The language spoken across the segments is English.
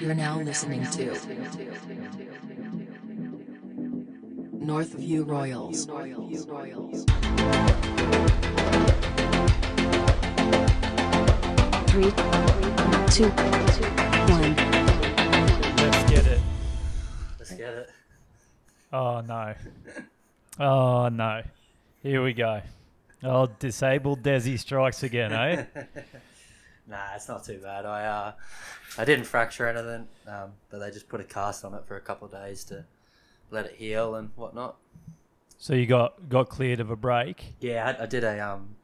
You're now listening to Northview Royals. Three, two, one. Let's get it. Let's get it. Oh no. Oh no. Here we go. Oh, disabled Dessy strikes again, eh? Nah, it's not too bad. I uh, I didn't fracture anything, um, but they just put a cast on it for a couple of days to let it heal and whatnot. so you got got cleared of a break. Yeah, I, I did a um,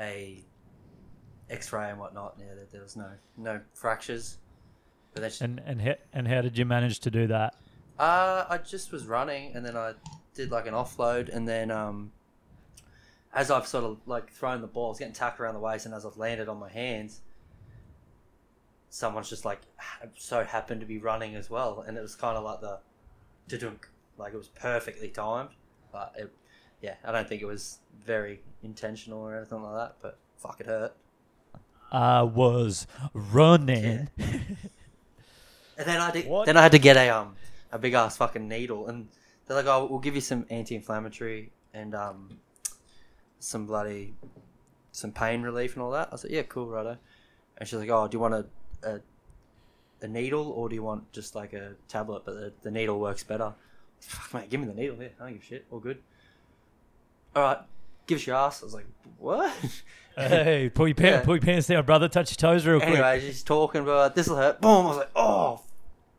a X-ray and whatnot. Yeah, there, there was no no fractures, but that's And and how, and how did you manage to do that? Uh, I just was running, and then I did like an offload, and then um, as I've sort of like thrown the ball, I was getting tacked around the waist, and as I've landed on my hands, someone's just like so happened to be running as well, and it was kind of like the, dudunk, like it was perfectly timed, but it, yeah, I don't think it was very intentional or anything like that, but fuck, it hurt. I was running. And then I did. What? Then I had to get a um a big ass fucking needle, and they're like, "Oh, we'll give you some anti-inflammatory and um some bloody some pain relief and all that." I like, "Yeah, cool, righto." And she's like, "Oh, do you want a a, a needle or do you want just like a tablet? But the, the needle works better." Fuck, mate, give me the needle. Yeah, I don't give a shit. All good. All right, give us your ass. I was like, "What?" hey, pull your, pants, Yeah. pull your pants down, brother. Touch your toes real quick. Anyway, she's talking about this will hurt. Boom! I was like, oh,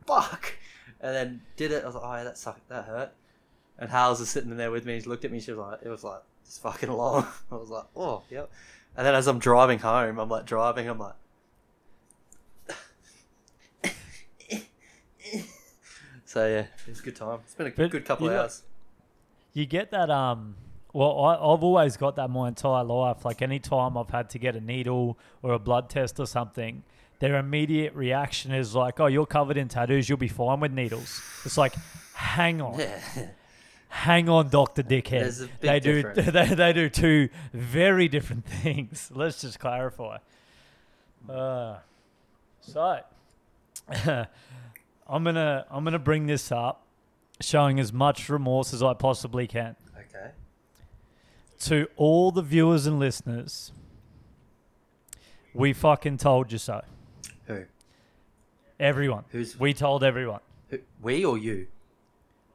fuck! And then did it. I was like, oh, yeah, that sucked. That hurt. And Hals is sitting in there with me. She looked at me. She was like, it was like it's fucking long. I was like, oh, yep. And then as I'm driving home, I'm like driving. I'm like. So yeah, it was a good time. It's been a But good couple of know- hours. You get that um well I, I've always got that my entire life. Like any time I've had to get a needle or a blood test or something, their immediate reaction is like, Oh, you're covered in tattoos, you'll be fine with needles. It's like, hang on. Yeah. Hang on, Doctor Dickhead. There's a big they do they, they do two very different things. Let's just clarify. Uh, so I'm gonna I'm gonna bring this up, showing as much remorse as I possibly can Okay. to all the viewers and listeners. We fucking told you so. Who? Everyone. Who's We told everyone. who, we or you?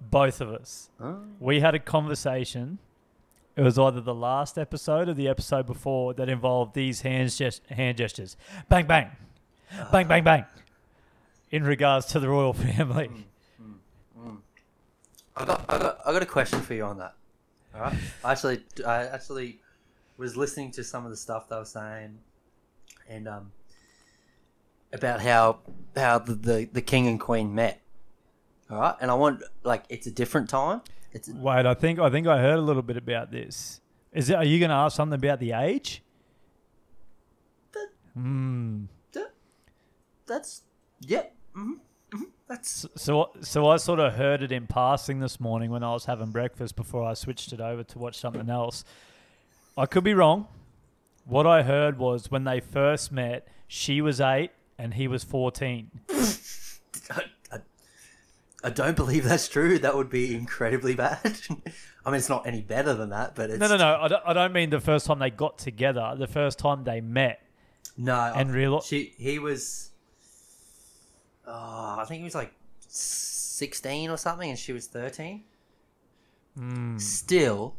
Both of us. Oh. We had a conversation. It was either the last episode or the episode before that involved these hand, gest- hand gestures. Bang, bang. Bang, bang, bang. In regards to the royal family. I got, I got, I got a question for you on that. All right. I actually, I actually was listening to some of the stuff they were saying, and um, about how how the, the the king and queen met. All right, and I want like it's a different time. It's a, Wait, I think I think I heard a little bit about this. Is it? Are you going to ask something about the age? Hmm. that's yeah. Hmm hmm that's So, so I sort of heard it in passing this morning when I was having breakfast before I switched it over to watch something else. I could be wrong. What I heard was when they first met, she was eight and he was fourteen. I, I, I don't believe that's true. That would be incredibly bad. I mean, it's not any better than that, but it's No, no, no. I don't, I don't mean the first time they got together. The first time they met. No, And I- real- she he was. Oh, I think he was like sixteen or something, and she was thirteen. Hmm. Still,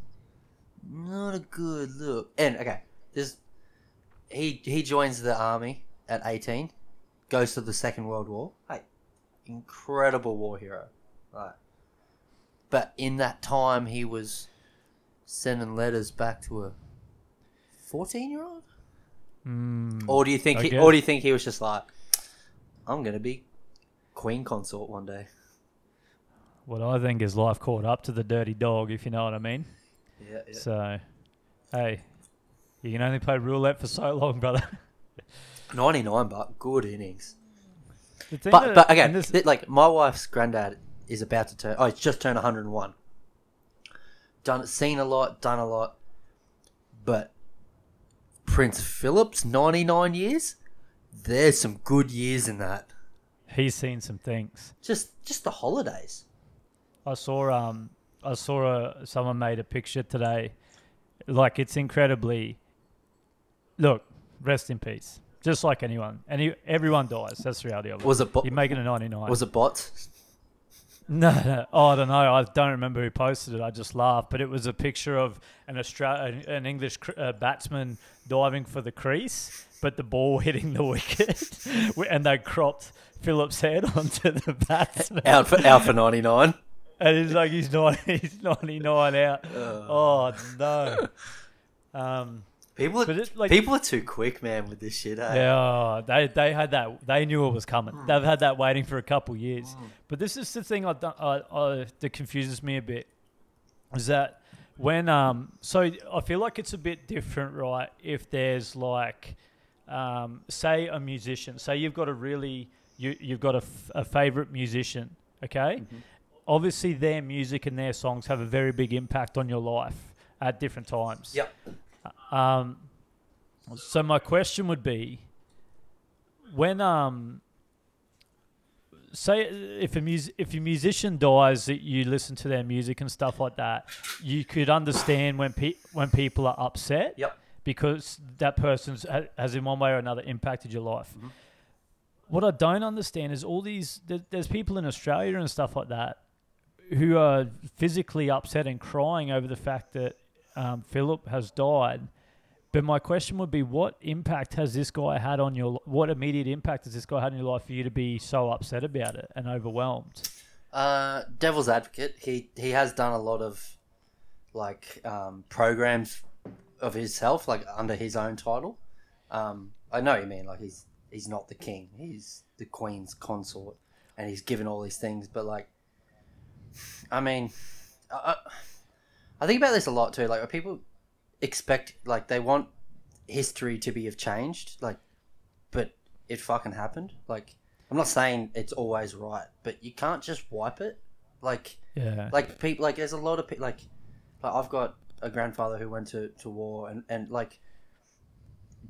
not a good look. And okay, this he he joins the army at eighteen, goes to the Second World War. Hey, incredible war hero, right? But in that time, he was sending letters back to a fourteen-year-old. Hmm. Or do you think? I He, guess. or do you think he was just like, I'm gonna be queen consort one day? What I think is life caught up to the dirty dog, if you know what I mean. Yeah. yeah. So, hey, you can only play roulette for so long, brother. Ninety-nine, but good innings. But but again, this- th- like my wife's granddad is about to turn. Oh, he's just turned 101. Done, seen a lot, done a lot, but Prince Philip's 99 years. there's some good years in that. He's seen some things. Just just the holidays. I saw um I saw a, someone made a picture today. Like it's incredibly. Look, rest in peace. Just like anyone, any everyone dies. That's the reality of it. Was it bo- You're making a 99. was it bots? No, no. Oh, I don't know. I don't remember who posted it. I just laughed. But it was a picture of an Austra- an- an English cr- uh, batsman diving for the crease, but the ball hitting the wicket, and they cropped Philip's head onto the batsman. Out for out for ninety nine. And it's like he's not he's 99 out. oh no. Um, People are, it, like- people are too quick, man, with this shit. Eh? yeah, they they had that. They knew it was coming. They've had that waiting for a couple years. But this is the thing I, I, I that confuses me a bit. Is that when um so I feel like it's a bit different, right? If there's like um say a musician, say you've got a really you you've got a, f- a favorite musician, okay? Obviously, their music and their songs have a very big impact on your life at different times. Yep. Um, so my question would be, when um, say if a mus- if a musician dies, that you listen to their music and stuff like that, you could understand when pe- when people are upset Yep. Because that person's ha- has in one way or another impacted your life. What I don't understand is all these. There, there's people in Australia and stuff like that who are physically upset and crying over the fact that um, Philip has died. But my question would be, what impact has this guy had on your? What immediate impact has this guy had in your life for you to be so upset about it and overwhelmed? Uh, Devil's Advocate. He he has done a lot of like um, programs of himself, like under his own title. Um, I know what you mean. Like he's he's not the king. He's the queen's consort, and he's given all these things. But like, I mean, I, I- think about this a lot too. Like, people expect like they want history to be have changed, like, but it fucking happened. Like, I'm not saying it's always right, but you can't just wipe it. Like, Yeah, like people, like there's a lot of people. Like, like I've got a grandfather who went to, to war, and and like,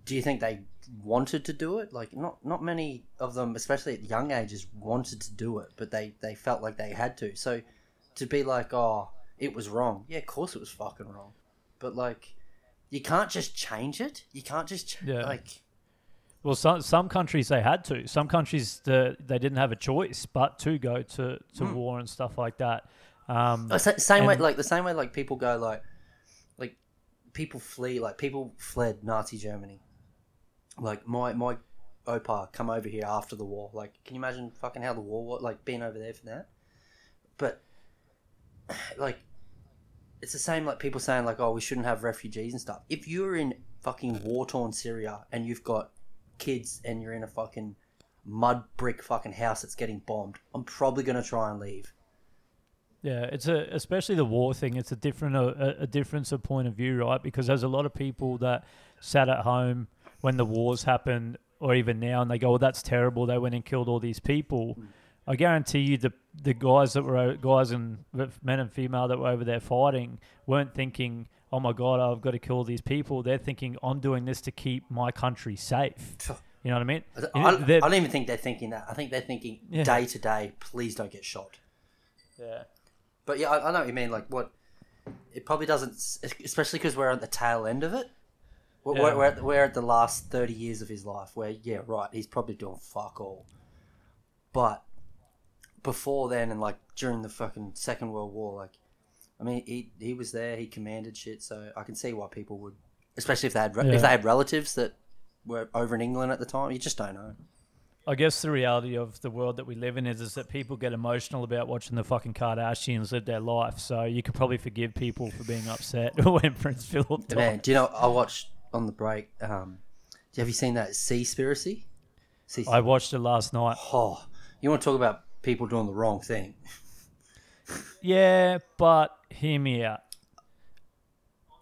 do you think they wanted to do it? Like, not not many of them, especially at young ages, wanted to do it, but they they felt like they had to. So, to be like, oh, it was wrong. Yeah, of course it was fucking wrong, but like, you can't just change it. You can't just ch- Yeah. like. Well, some some countries they had to. Some countries the, they didn't have a choice but to go to, to war and stuff like that. Um, Oh, sa- same way, like the same way, like people go, like people flee, like people fled Nazi Germany. Like my my opa come over here after the war. Like, can you imagine fucking how the war was? Like being over there for that. But like, it's the same. Like people saying like, oh, we shouldn't have refugees and stuff. If you're in fucking war torn Syria and you've got kids and you're in a fucking mud brick fucking house that's getting bombed, I'm probably gonna try and leave. Yeah, it's a especially the war thing. It's a different uh, a, a difference of point of view, right? Because there's a lot of people that sat at home when the wars happened, or even now, and they go, "Well, that's terrible. They went and killed all these people." Mm. I guarantee you, the the guys that were guys and men and female that were over there fighting weren't thinking, "Oh my God, I've got to kill these people." They're thinking, "I'm doing this to keep my country safe." You know what I mean? I, I, I don't even think they're thinking that. I think they're thinking Yeah. day to day, please don't get shot. yeah. But yeah, I, I know what you mean. Like, what it probably doesn't, especially because we're at the tail end of it. We're, Yeah. we're, at, the- we're at the last 30 years of his life where, yeah, right, he's probably doing fuck all. But before then, and like during the fucking Second World War, like, I mean, he, he was there, he commanded shit, so I can see why people would, especially if they had, re- Yeah. if they had relatives that were over in England at the time, you just don't know. I guess the reality of the world that we live in is, is that people get emotional about watching the fucking Kardashians live their life. So you could probably forgive people for being upset when Prince Philip died. Man, do you know? I watched on the break. Um, have you seen that Seaspiracy? Sea- I watched it last night. oh, you want to talk about people doing the wrong thing? Yeah, but hear me out.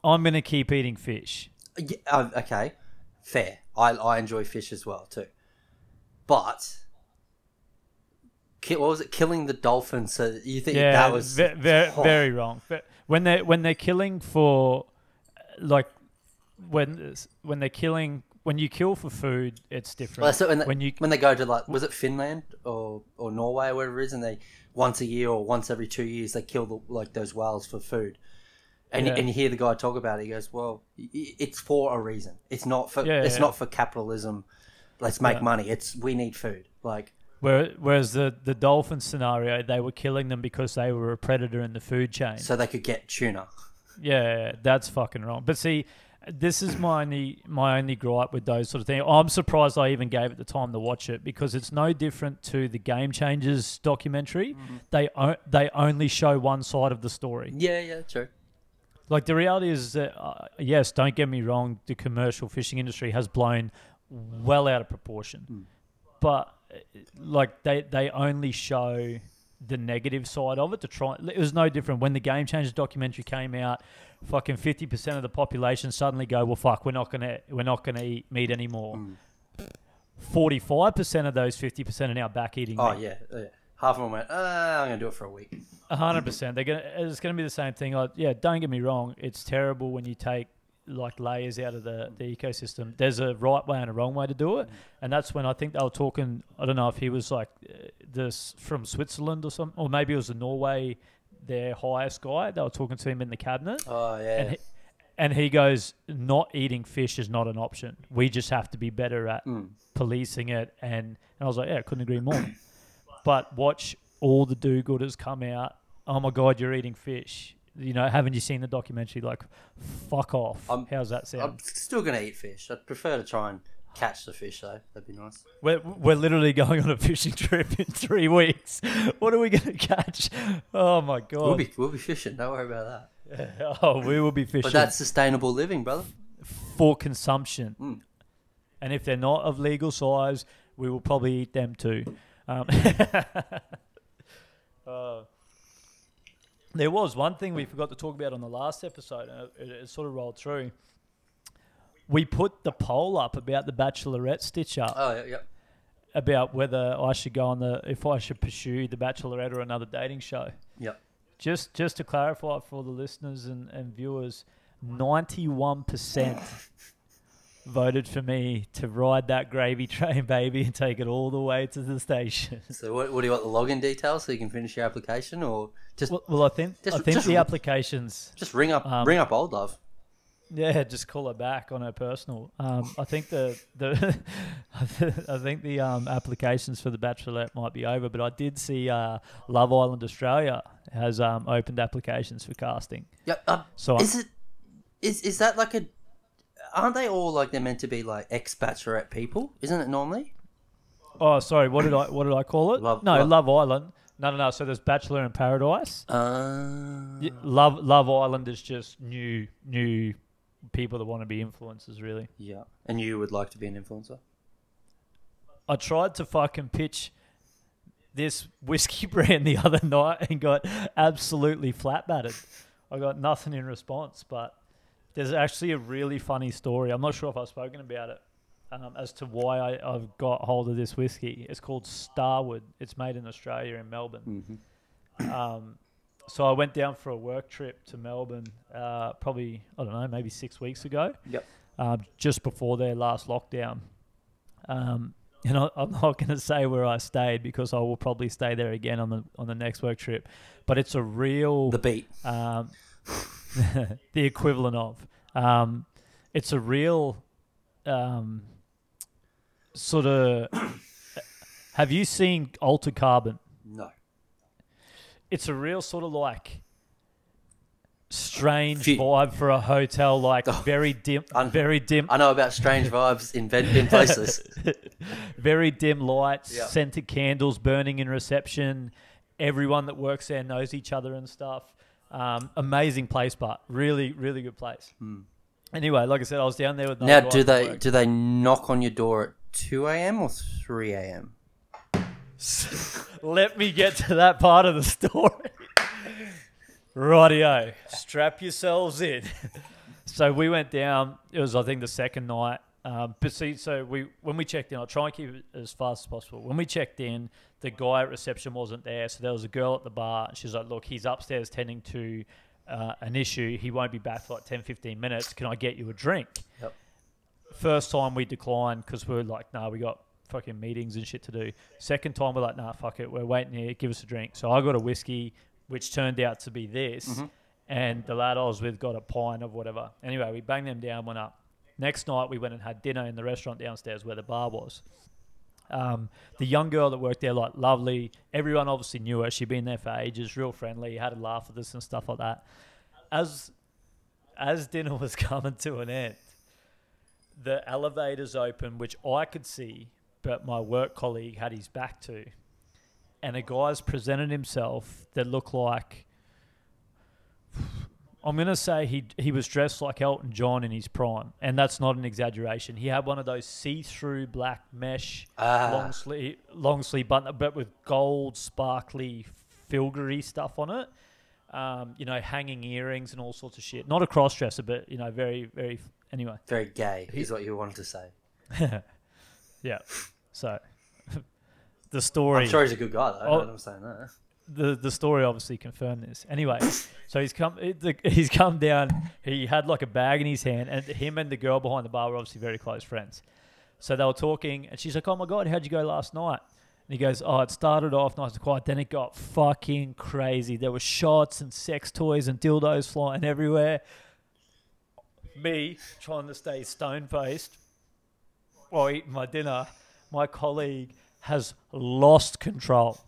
I'm going to keep eating fish. Yeah, uh, okay, fair. I I enjoy fish as well too, but what was it? Killing the dolphin. So you think Yeah, that was ve- ve- Oh. very wrong. Ve- When they when they're killing for, like, when when they're killing when you kill for food, it's different. Well, so when, they, when you when they go to like was it Finland or or Norway or whatever it is, and they once a year or once every two years they kill the, like those whales for food, and Yeah. and you hear the guy talk about it. He goes, "Well, it's for a reason. It's not for Yeah, it's yeah. not for capitalism. Let's make Yeah. money. It's we need food. Like Where, whereas the the dolphin scenario, they were killing them because they were a predator in the food chain. so they could get tuna. Yeah, that's fucking wrong. But see, this is my only my only gripe with those sort of things. I'm surprised I even gave it the time to watch it because it's no different to the Game Changers documentary. They o- they only show one side of the story. Yeah, yeah, true. Like the reality is that uh, yes, don't get me wrong, the commercial fishing industry has blown well out of proportion. But uh, like they they only show the negative side of it to try it was no different when the game changers documentary came out fucking 50% of the population suddenly go well fuck we're not going to we're not going to eat meat anymore 45% of those 50% are now back eating Oh meat yeah, yeah. Half of them went. Uh, I'm gonna do it for a week. A hundred percent. They're gonna. It's gonna be the same thing. Like, yeah, don't get me wrong. It's terrible when you take like layers out of the, the ecosystem. There's a right way and a wrong way to do it, and that's when I think they were talking. I don't know if he was like uh, this from Switzerland or something, or maybe it was the Norway, their highest guy. They were talking to him in the cabinet, Oh yeah. and he, and he goes, "Not eating fish is not an option. We just have to be better at Mm. policing it." And and I was like, "Yeah, I couldn't agree more." but watch all the do-gooders come out. Oh my god, you're eating fish. You know, haven't you seen the documentary? Like, fuck off. I'm- How's that sound? I'm still gonna eat fish. I'd prefer to try and catch the fish though. That'd be nice. We're, we're literally going on a fishing trip in three weeks. What are we going to catch? Oh my god! We'll be we'll be fishing. Don't worry about that. oh, we will be fishing But that's sustainable living, brother. for consumption. Mm. And if they're not of legal size, we will probably eat them too. Um, uh, there was one thing we mm. forgot to talk about on the last episode, and it, it sort of rolled through. We put the poll up about the Bachelorette stitch up Oh yeah, yeah. about whether I should go on the if I should pursue the Bachelorette or another dating show. Yep. Just just to clarify for the listeners and, and viewers, ninety one percent voted for me to ride that gravy train, baby, and take it all the way to the station. So what, what do you want the login details so you can finish your application, or just well, well, I think Just- I think just- the applications. just ring up um, ring up old love? Yeah, just call her back on her personal. Um, I think the the I think the um, applications for the Bachelorette might be over, but I did see uh, Love Island Australia has um, opened applications for casting. Yeah. Uh, So is it is is that like a? Aren't they all like they're meant to be like ex bachelorette people? Isn't it normally? oh, sorry, what did I what did I call it? Love- no, Love- Love Island. No, no, no. So there's Bachelor in Paradise. Uh, Y- Love Love Island is just new new people that want to be influencers, really. yeah. And you would like to be an influencer? I tried to fucking pitch this whiskey brand the other night and got absolutely flat battered. I got nothing in response, but there's actually a really funny story. I'm not sure if I've spoken about it um, as to why I, I've got hold of this whiskey. It's called Starward. It's made in Australia in Melbourne. Um, so I went down for a work trip to Melbourne, uh, probably I don't know, maybe six weeks ago Yep. um, just before their last lockdown. Um, and I, I'm not going to say where I stayed because I will probably stay there again on the on the next work trip. But it's a real The beat. um, the equivalent of. Um, it's a real um, sort of. have you seen Altered Carbon? No. It's a real sort of like strange Few- vibe for a hotel, like very dim, Un- very dim, I know about strange vibes in bed in places. very dim lights, Yeah. scented candles burning in reception. Everyone that works there knows each other and stuff. Um, amazing place, but really, really good place. Anyway, like I said, I was down there with. Now, do they do they knock on your door at two a.m. or three a.m.? Let me get to that part of the story. Rightio, strap yourselves in. so we went down. It was, I think, the second night. Um, but see, so we when we checked in, I'll try and keep it as fast as possible. When we checked in, the guy at reception wasn't there, so there was a girl at the bar. And she's like, "Look, he's upstairs tending to uh, an issue. He won't be back for like 10, 15 minutes. Can I get you a drink?" Yep. First time we declined because we are like, nah, we got fucking meetings and shit to do. Second time we're like, nah, fuck it, we're waiting here, give us a drink. So I got a whiskey, which turned out to be this, and the lad I was with got a pint of whatever. Anyway, we banged them down, went up. Next night we went and had dinner in the restaurant downstairs where the bar was. Um, the young girl that worked there, like lovely. Everyone obviously knew her. She'd been there for ages, real friendly, had a laugh with us and stuff like that. As as dinner was coming to an end, the elevators open, which I could see, but my work colleague had his back to, and a guy's presented himself that looked like. I'm gonna say he he was dressed like Elton John in his prime, and that's not an exaggeration. He had one of those see-through black mesh Ah. long sleeve long sleeve button, but with gold sparkly filgery stuff on it. Um, you know, hanging earrings and all sorts of shit. Not a cross dresser, but you know, very very. Anyway, Very gay is what you wanted to say. yeah. So the story. I'm sure he's a good guy though. Oh. I'm saying that. the the story obviously confirmed this. Anyway, so he's come he's come down. He had like a bag in his hand, and him and the girl behind the bar were obviously very close friends. So they were talking, and she's like, "Oh my god, how'd you go last night?" And he goes, "Oh, it started off nice and quiet, then it got fucking crazy. There were shots and sex toys and dildos flying everywhere. Me trying to stay stone faced while eating my dinner. My colleague has lost control."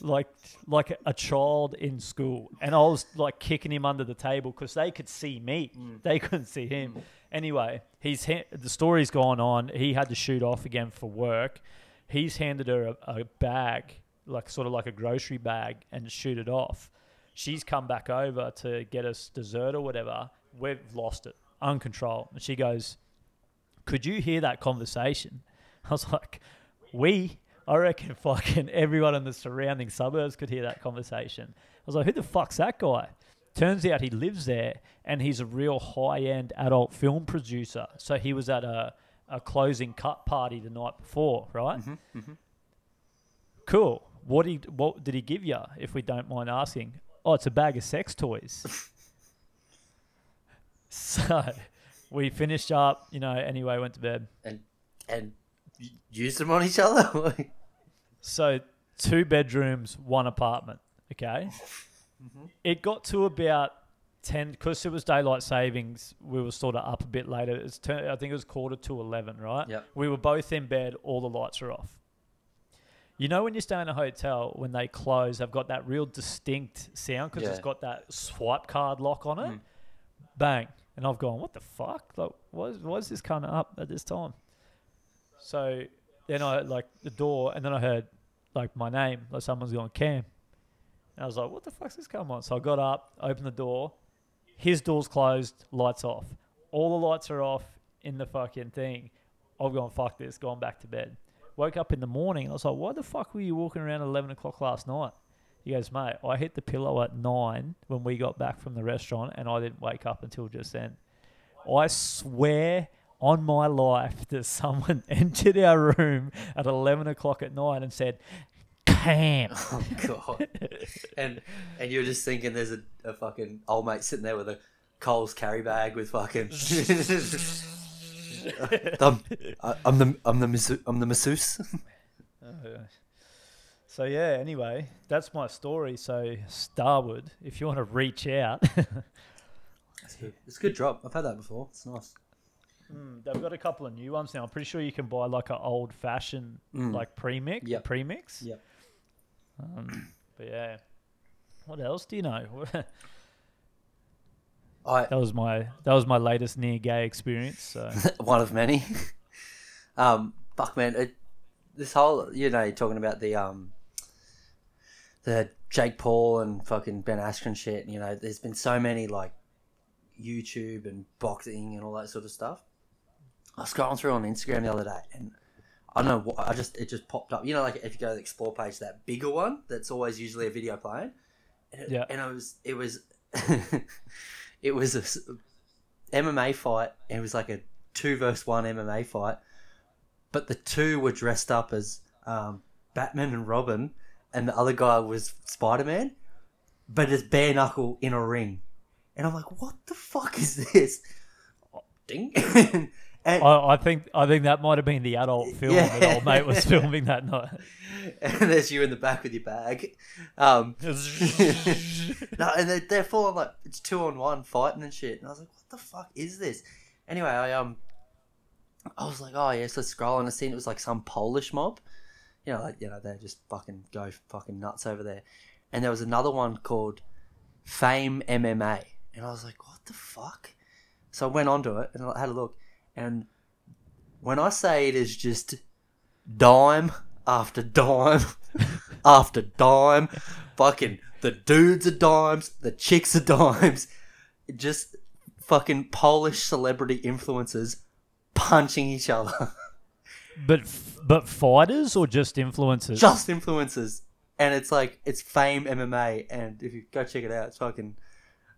like like a child in school, and I was like kicking him under the table because they could see me, mm. they couldn't see him. Mm. Anyway, he's the story's gone on. He had to shoot off again for work. He's handed her a, a bag, like sort of like a grocery bag, and shoot it off. She's come back over to get us dessert or whatever. We've lost it, uncontrolled. And she goes, "Could you hear that conversation?" I was like, "We." I reckon fucking everyone in the surrounding suburbs could hear that conversation. I was like, who the fuck's that guy? Turns out he lives there and he's a real high end adult film producer. So he was at a, a closing cut party the night before, right? Mm-hmm, mm-hmm. Cool. What, he, what did he give you, if we don't mind asking? Oh, it's a bag of sex toys. so we finished up, you know, anyway, went to bed. And and used them on each other. So two bedrooms, one apartment. Okay. Mm-hmm. It got to about ten because it was daylight savings. We were sort of up a bit later. It's turn, I think it was quarter to eleven, right? Yep. We were both in bed. All the lights are off. You know when you stay in a hotel when they close, they've got that real distinct sound because it's got that swipe card lock on it. Mm. Bang, and I've gone, what the fuck? Like, why is, this coming up at this time? So then I like the door, and then I heard like my name, like someone's going Cam, and I was like, "What the fuck's this come on?" So I got up, opened the door. His door's closed, lights off. All the lights are off in the fucking thing. I've gone fuck this, gone back to bed. Woke up in the morning, I was like, "Why the fuck were you walking around at eleven o'clock last night?" He goes, "Mate, I hit the pillow at nine when we got back from the restaurant, and I didn't wake up until just then." I swear on my life that someone entered our room at 11 o'clock at night and said, Cam. oh god. And and you're just thinking there's a, a fucking old mate sitting there with a Coles carry bag with fucking. I'm, I'm the I'm the I'm the masseuse. Oh, So, yeah, anyway, that's my story. So, Starward, if you want to reach out, It's a good drop. I've had that before. It's nice. they've got a couple of new ones now. I'm pretty sure you can buy like an old fashioned, like premix. Yep. Premix. Yep. Um, but yeah. What else do you know? I that was my that was my latest near gay experience. So one of many. um, fuck man, it, this whole you know you're talking about the um, the Jake Paul and fucking Ben Askren shit. You know, there's been so many like YouTube and boxing and all that sort of stuff. I was scrolling through on Instagram the other day, and I don't know what I just it just popped up. You know, like if you go to the explore page, that bigger one that's always usually a video playing. And it, Yeah. and it was it was it was a MMA fight. And it was like a two versus one MMA fight, but the two were dressed up as um, Batman and Robin, and the other guy was Spider Man, but it's bare knuckle in a ring, and I'm like, what the fuck is this? Ding, And, I, I think I think that might have been the adult film that old mate was filming that night. and there's you in the back with your bag. Um, no, and they're, they're full on like it's two on one fighting and shit. And I was like, what the fuck is this? Anyway, I um, I was like, oh yes, yeah, so scrolling, I seen it was like some Polish mob. You know, like you know, they just fucking go fucking nuts over there. And there was another one called Fame MMA, and I was like, what the fuck? So I went onto it and I had a look, and when I say it is just dime after dime after dime. Fucking the dudes are dimes, the chicks are dimes. Just fucking Polish celebrity influencers punching each other. But f- but fighters or just influencers? Just influencers. And it's like, it's fame MMA. And if you go check it out, it's fucking.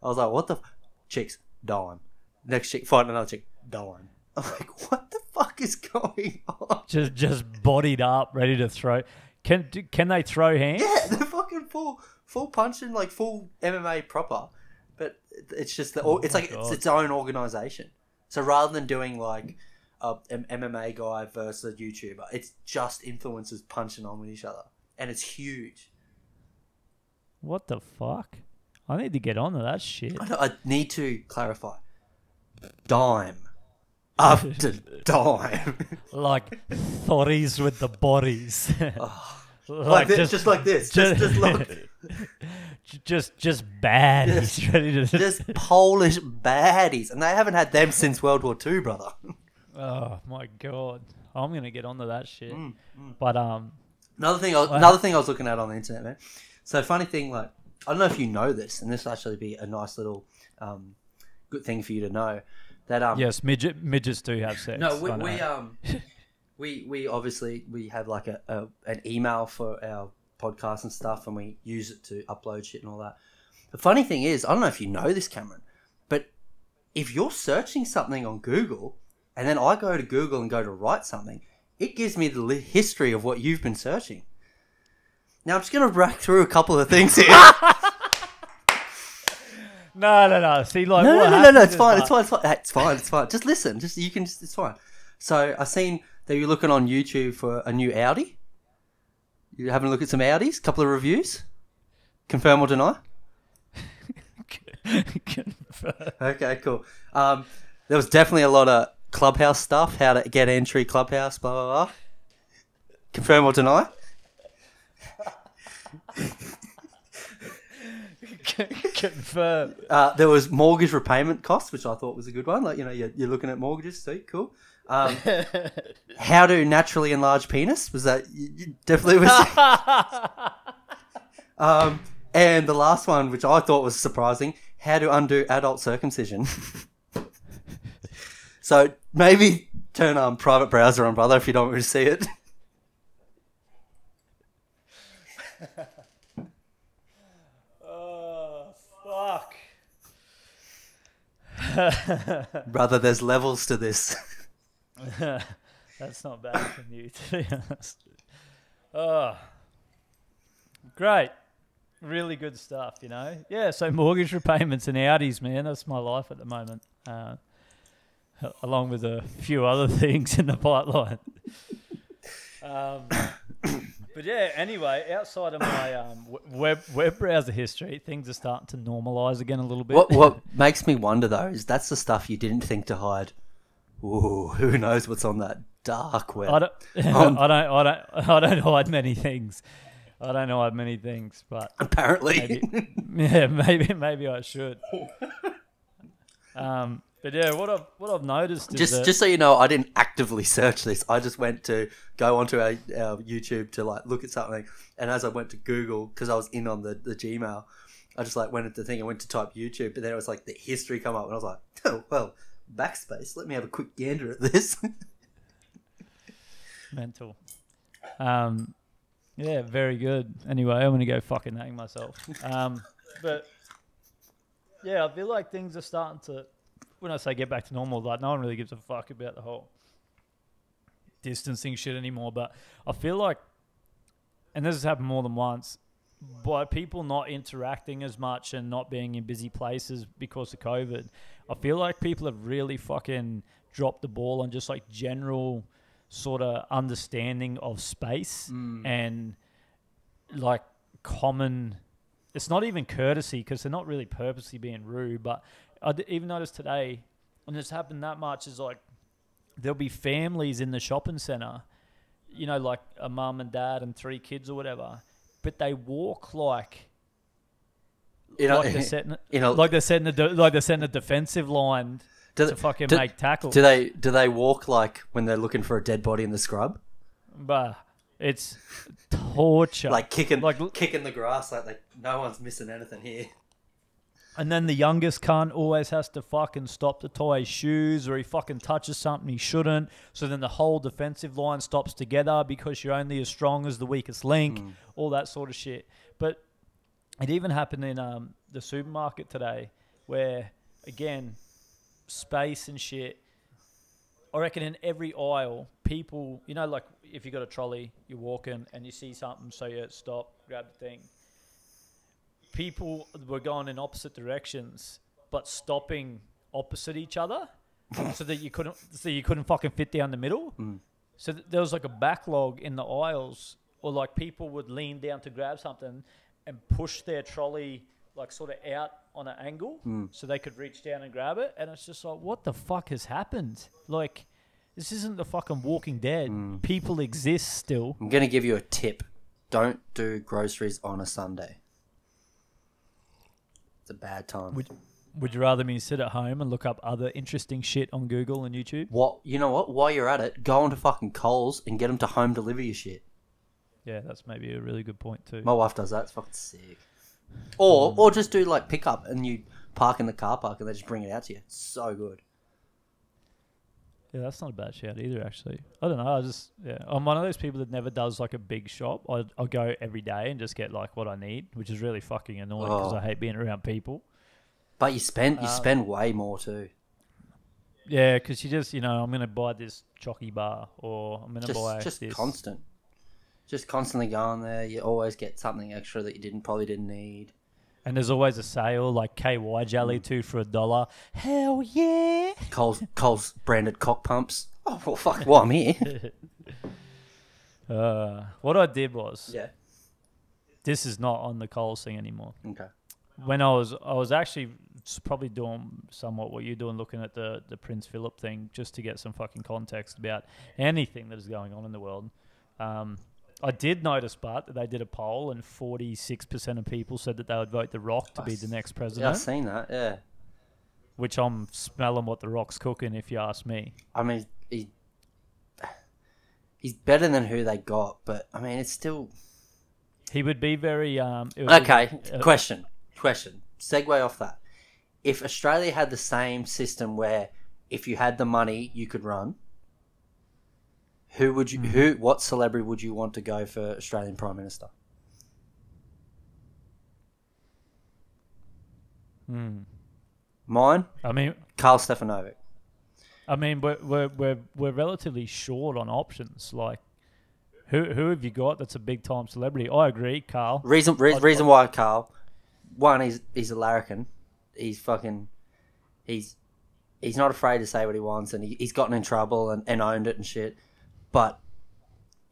I was like, what the. F-? Chicks, dime. Next chick fighting another chick, dime. I'm like, what the fuck is going on? just just bodied up, ready to throw. Can can they throw hands? Yeah, they're fucking full, full punching, like full MMA proper. But it's just the, oh it's like it's its own organization. So rather than doing like a, an MMA guy versus a YouTuber, it's just influencers punching on with each other, and it's huge. What the fuck? I need to get on to that shit. I, I need to clarify. Dime after dime, Like thotties with the bodies. like, this, just, like this. Just, just look, just just bad. He's ready to just Polish baddies, and they haven't had them since World War Two, brother. Oh my god. I'm gonna get onto that shit. Mm, But um Another thing, I, another thing I was looking at on the internet, man. So funny thing, like I don't know if you know this, and this will actually be a nice little um, good thing for you to know. That um, yes, midget midgets do have sex. no, we, we um, we we obviously we have like a, a an email for our podcast and stuff, and we use it to upload shit and all that. The funny thing is, I don't know if you know this, Cameron, but if you're searching something on Google, and then I go to Google and go to write something, it gives me the li- history of what you've been searching. Now I'm just going to rack through a couple of things here. No, no, no. See like no, what no, no, no, no, it's fine, it's fine, it's fine, it's fine, it's fine. Just listen, just you can just, it's fine. So I seen that you're looking on YouTube for a new Audi. You having a look at some Audis, couple of reviews. Confirm or deny? Confirm. Okay, cool. Um, there was definitely a lot of clubhouse stuff, how to get entry clubhouse, blah blah blah. Confirm or deny? Confirm. Uh, there was mortgage repayment costs, which I thought was a good one. Like you know, you're, you're looking at mortgages, see, cool. Um, how to naturally enlarge penis was that you, you definitely was. um, and the last one, which I thought was surprising, how to undo adult circumcision. so maybe turn um private browser on, brother, if you don't want to see it. oh fuck. brother, there's levels to this. That's not bad from you, to be honest. Oh, great. Really good stuff, you know? Yeah, so mortgage repayments and Audis, man. That's my life at the moment. Uh, along with a few other things in the pipeline. Um, but yeah, anyway, outside of my um, web, web browser history, things are starting to normalize again a little bit. What what makes me wonder though is that's the stuff you didn't think to hide. Ooh, who knows what's on that dark web? I don't, Um, I don't, I don't, I don't hide many things. I don't hide many things, but Apparently, maybe, yeah, maybe, maybe I should. Um, but yeah, what I've what I've noticed is just that, just so you know, I didn't actively search this. I just went to go onto our, our YouTube to like look at something, and as I went to Google because I was in on the the Gmail, I just like went at the thing and went to type YouTube, but then it was like the history come up, and I was like, oh well, backspace. Let me have a quick gander at this. mental. Um, yeah, very good. Anyway, I'm gonna go fucking hang myself. Um, but yeah, I feel like things are starting to. When I say get back to normal, like no one really gives a fuck about the whole distancing shit anymore. But I feel like, and this has happened more than once, by people not interacting as much and not being in busy places because of COVID, I feel like people have really fucking dropped the ball on just like general sort of understanding of space mm. and like common. It's not even courtesy because they're not really purposely being rude. But I d- even noticed today, and it's happened that much, is like there'll be families in the shopping center, you know, like a mum and dad and three kids or whatever, but they walk like You know, like they're setting you know, like they're setting a de- like they're setting a defensive line do, to fucking do- make tackles. do they do they walk like when they're looking for a dead body in the scrub, But it's torture. like kicking Like- kicking the grass, like they, no one's missing anything here. And then the youngest cunt always has to fucking stop to tie his shoes or he fucking touches something he shouldn't. So then the whole defensive line stops together because you're only as strong as the weakest link, all that sort of shit. But it even happened in um, the supermarket today where, again, space and shit. I reckon in every aisle, people, you know, like if you got a trolley, you're walking and you see something, so you stop, grab the thing people were going in opposite directions but stopping opposite each other so that you couldn't so you couldn't fucking fit down the middle. Mm. So th- there was like a backlog in the aisles or like people would lean down to grab something and push their trolley like sort of out on an angle mm. so they could reach down and grab it. And it's just like what the fuck has happened? Like this isn't the fucking walking dead. Mm. People exist still. I'm gonna give you a tip: don't do groceries on a Sunday. It's a bad time. Would Would you rather me sit at home and look up other interesting shit on Google and YouTube? What you know? What while you're at it, go onto fucking Coles and get them to home deliver your shit. Yeah, that's maybe a really good point too. My wife does that. It's fucking sick. Or hmm. or just do like pickup and you park in the car park and they just bring it out to you. It's so good. Yeah, that's not a bad shout either. Actually, I don't know. I just yeah, I'm one of those people that never does like a big shop. I I'll go every day and just get like what I need, which is really fucking annoying because Oh. I hate being around people. But you spend you Um, spend way more too. Yeah, because you just you know I'm gonna buy this chocky bar or I'm gonna Just buy just this. constant. Just constantly going there. You always get something extra that you didn't probably didn't need. And there's always a sale like KY jelly two for a dollar. Hell yeah! Coles Coles branded cock pumps. Oh well, fuck. Well, I'm here. Uh, what I did was yeah. this is not on the Coles thing anymore. Okay. when I was I was actually probably doing somewhat what you're doing, looking at the the Prince Philip thing, just to get some fucking context about anything that is going on in the world. Um, I did notice, but that they did a poll, and 46 percent of people said that they would vote The Rock to be the next Yeah, president. I've seen that. Yeah. which I'm smelling what The Rock's cooking, if you ask me. I mean, he he's better than who they got, but I mean, it's still He would be very um. it would be- okay. uh, question, question. Segue off that. If Australia had the same system where if you had the money, you could run. Who would you? Who? What celebrity would you want to go for Australian Prime Minister? Hmm. Mine, I mean, Karl Stefanovic. I mean, we're we're we're, we're relatively short on options. Like, who who have you got that's a big time celebrity? I agree, Karl. Reason re- reason why Karl. One, he's he's a larrikin. He's fucking. He's he's not afraid to say what he wants, and he, he's gotten in trouble and, and owned it and shit. But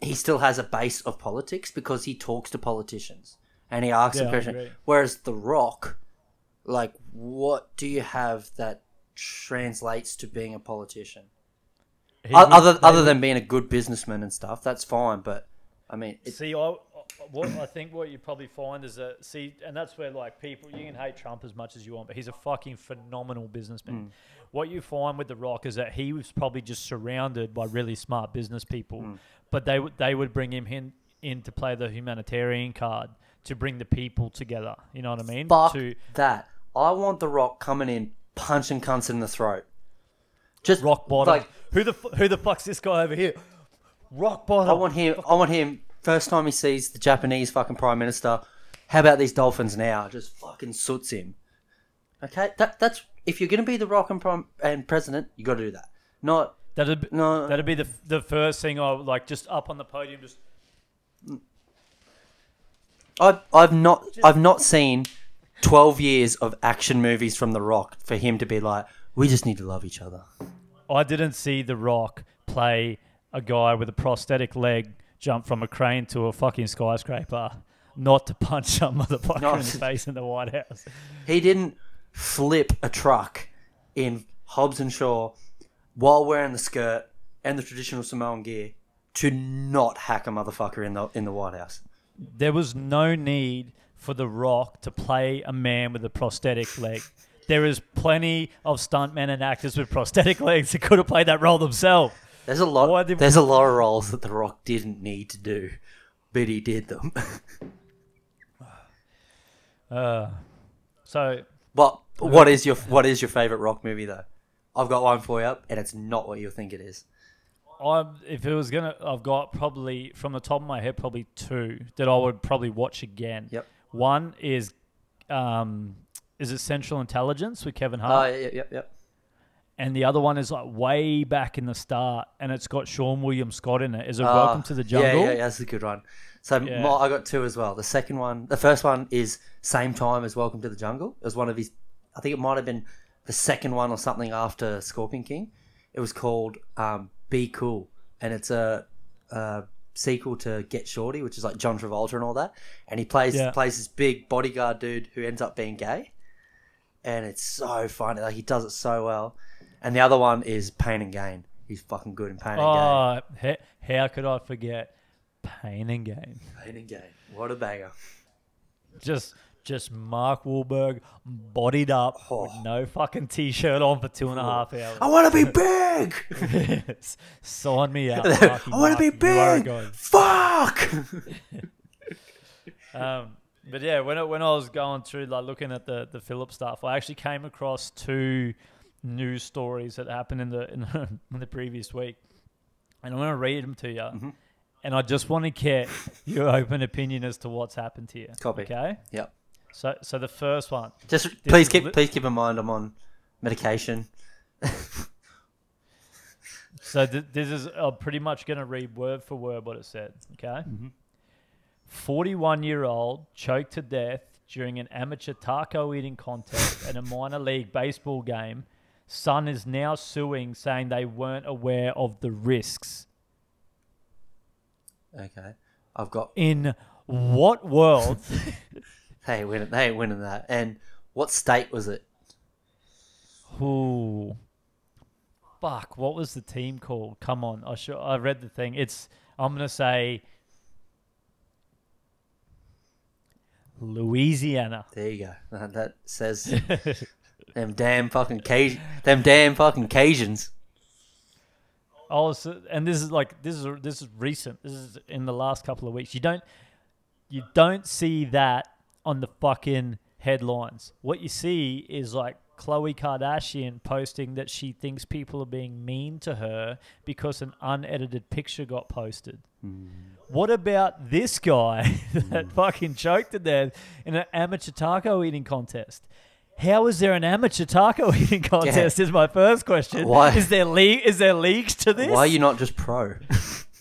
he still has a base of politics because he talks to politicians and he asks Yeah, a I question. Whereas The Rock, like, what do you have that translates to being a politician? He O- would- other they other than being a good businessman and stuff, that's fine. But I mean, it's see, I, what I think what you probably find is that see, and that's where like people you can hate Trump as much as you want, but he's a fucking phenomenal businessman. Mm. What you find with The Rock is that he was probably just surrounded by really smart business people, mm. but they would they would bring him in in to play the humanitarian card to bring the people together. You know what I mean? Fuck To that. I want The Rock coming in, punching cunts in the throat. Just rock bottom. Like, who the who the fuck's this guy over here? Rock bottom. I want him. I want him. First time he sees the Japanese fucking prime minister. How about these dolphins now? Just fucking soots him. Okay, that that's if you're gonna be the Rock and prime and president, you got to do that. Not That'd be, no. that'd be the the first thing I would like just up on the podium just I've I've not I've not seen twelve years of action movies from the Rock for him to be like, we just need to love each other. I didn't see The Rock play a guy with a prosthetic leg jump from a crane to a fucking skyscraper, not to punch some motherfucker No. in the face in the White House. He didn't flip a truck in Hobbs and Shaw while wearing the skirt and the traditional Samoan gear to not hack a motherfucker in the in the White House. There was no need for The Rock to play a man with a prosthetic leg. There is plenty of stuntmen and actors with prosthetic legs that could have played that role themselves. There's a lot. Did- there's a lot of roles that The Rock didn't need to do, but he did them. Uh, so but what is your what is your favorite Rock movie though? I've got one for you, and it's not what you think it is. I'm, if it was gonna, I've got probably from the top of my head probably two that I would probably watch again. Yep. One is, um, is it Central Intelligence with Kevin Hart? Oh, Hart, yep, yep, yep. and the other one is like way back in the start, and it's got Seann William Scott in it. Is it Ah, Welcome to the Jungle? Yeah, yeah, yeah, that's a good one. So Yeah. my, I got two as well. The second one, the first one is same time as Welcome to the Jungle. It was one of his. I think it might have been the second one or something after Scorpion King. It was called um, Be Cool, and it's a, a sequel to Get Shorty, which is like John Travolta and all that. And he plays Yeah. plays this big bodyguard dude who ends up being gay, and it's so funny. Like he does it so well. And the other one is Pain and Gain. He's fucking good in Pain and Gain. Oh, how could I forget Pain and Gain? Pain and Gain. What a banger. Just, just Mark Wahlberg bodied up with Oh. no fucking t-shirt on for two and a half hours. I want to be big. Sign me out. I want to be Mark, you are a big. Fuck. Um, but yeah, when I, when I was going through like looking at the the Philip stuff, I actually came across two news stories that happened in the in the, in the previous week, and I'm going to read them to you. Mm-hmm. And I just want to get your open opinion as to what's happened here. Copy. Okay. yep. So so the first one. Just please keep li- please keep in mind I'm on medication. So th- this is I'm pretty much going to read word for word what it said. Okay. Mm-hmm. 41 year old choked to death during an amateur taco eating contest at a minor league baseball game. Son is now suing, saying they weren't aware of the risks. Okay. I've got. In what world? They ain't winning. They ain't winning that. And what state was it? Ooh. Fuck, what was the team called? Come on. I sure I read the thing. It's I'm going to say Louisiana. There you go. That says them damn fucking Caj- them damn fucking Cajuns. Oh, and this is like this is this is recent. This is in the last couple of weeks. You don't you don't see that on the fucking headlines. What you see is like Khloe Kardashian posting that she thinks people are being mean to her because an unedited picture got posted. Mm. What about this guy that mm. fucking choked to death in an amateur taco eating contest? How is there an amateur taco eating contest? Is my first question. Why- Is there league? Is there leagues to this? Why are you not just pro?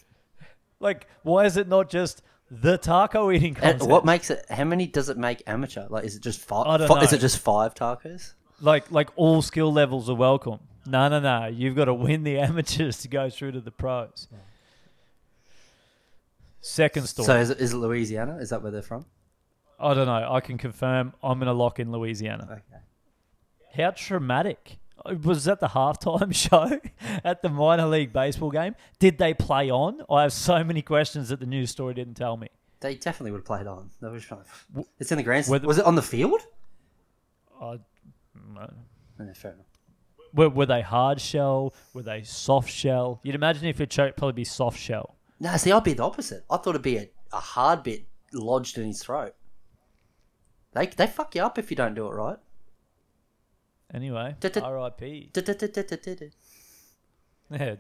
like? Why is it not just the taco eating and contest? what makes it? How many does it make amateur? Like, is it just five? I don't fi- Is it just five tacos? like like all skill levels are welcome. No, no, no. You've got to win the amateurs to go through to the pros. Second story. So is it, is it Louisiana? Is that where they're from? I don't know. I can confirm. I'm going to lock in Louisiana. Okay. How traumatic. Was that the halftime show at the minor league baseball game? Did they play on? I have so many questions that the news story didn't tell me. They definitely would have played on. They were just trying to- It's in the grand. Were the- was it on the field? I, no. Fair enough. were, were they hard shell? Were they soft shell? You'd imagine if it choked, probably be soft shell. No, see, I'd be the opposite. I thought it'd be a, a hard bit lodged in his throat. They they fuck you up if you don't do it right. Anyway, Da- da- R.I.P. Yeah.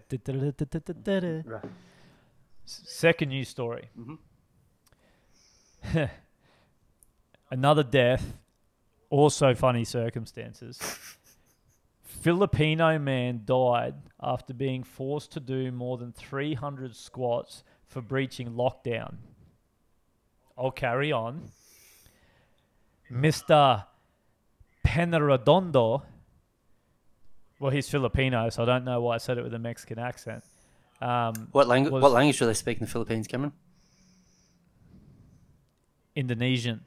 Right. Second news story. Mm-hmm. Another death, also funny circumstances. Filipino man died after being forced to do more than 300 squats for breaching lockdown. I'll carry on. Mr. Penredondo. Wait, Well, he's Filipino, so I don't know why I said it with a Mexican accent. Um, What language? What language do they speak in the Philippines, Cameron? Indonesian.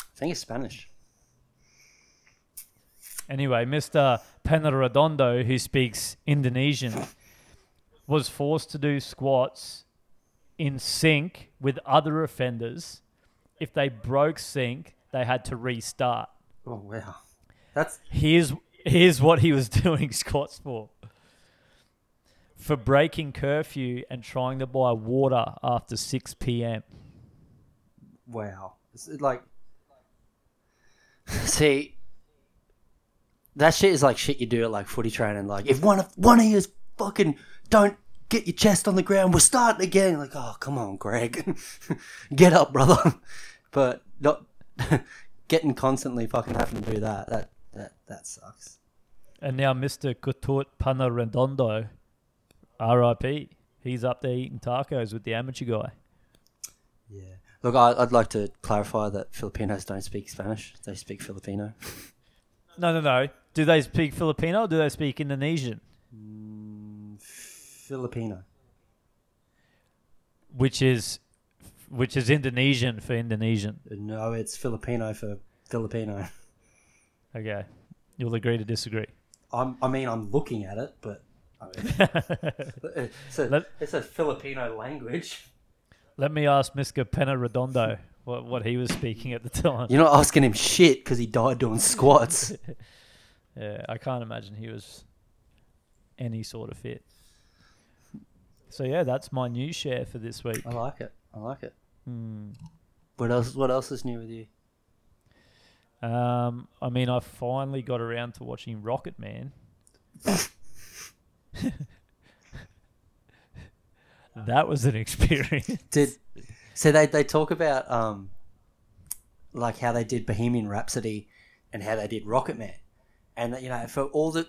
I think it's Spanish. Anyway, Mr. Penarredondo, who speaks Indonesian, was forced to do squats in sync with other offenders. If they broke sync, they had to restart. Oh wow, that's Here's here's what he was doing squats for. For breaking curfew and trying to buy water after 6 p.m. wow. It's like, see, that shit is like shit you do at like footy training. Like, if one of one of you fucking don't get your chest on the ground, we're starting again. Like, oh come on, Greg, get up, brother. But not getting constantly fucking having to do that. That that that sucks. And now Mr. Kutut Panarredondo, RIP. He's up there eating tacos with the amateur guy. Yeah. Look, I, I'd like to clarify that Filipinos don't speak Spanish; they speak Filipino. No, no, no. Do they speak Filipino or do they speak Indonesian? Mm, Filipino. Which is which is Indonesian for Indonesian. Uh, no, it's Filipino for Filipino. Okay. You'll agree to disagree. I'm, I mean, I'm looking at it, but I mean, it's, a, Let- it's a Filipino language. Let me ask Mr. Penarredondo what, what he was speaking at the time. You're not asking him shit because he died doing squats. Yeah, I can't imagine he was any sort of fit. So yeah, that's my new share for this week. I like it. I like it. Hmm. What else? What else is new with you? Um, I mean, I finally got around to watching Rocketman. that was an experience. Did so they they talk about um like how they did Bohemian Rhapsody and how they did Rocketman, and that, you know for all the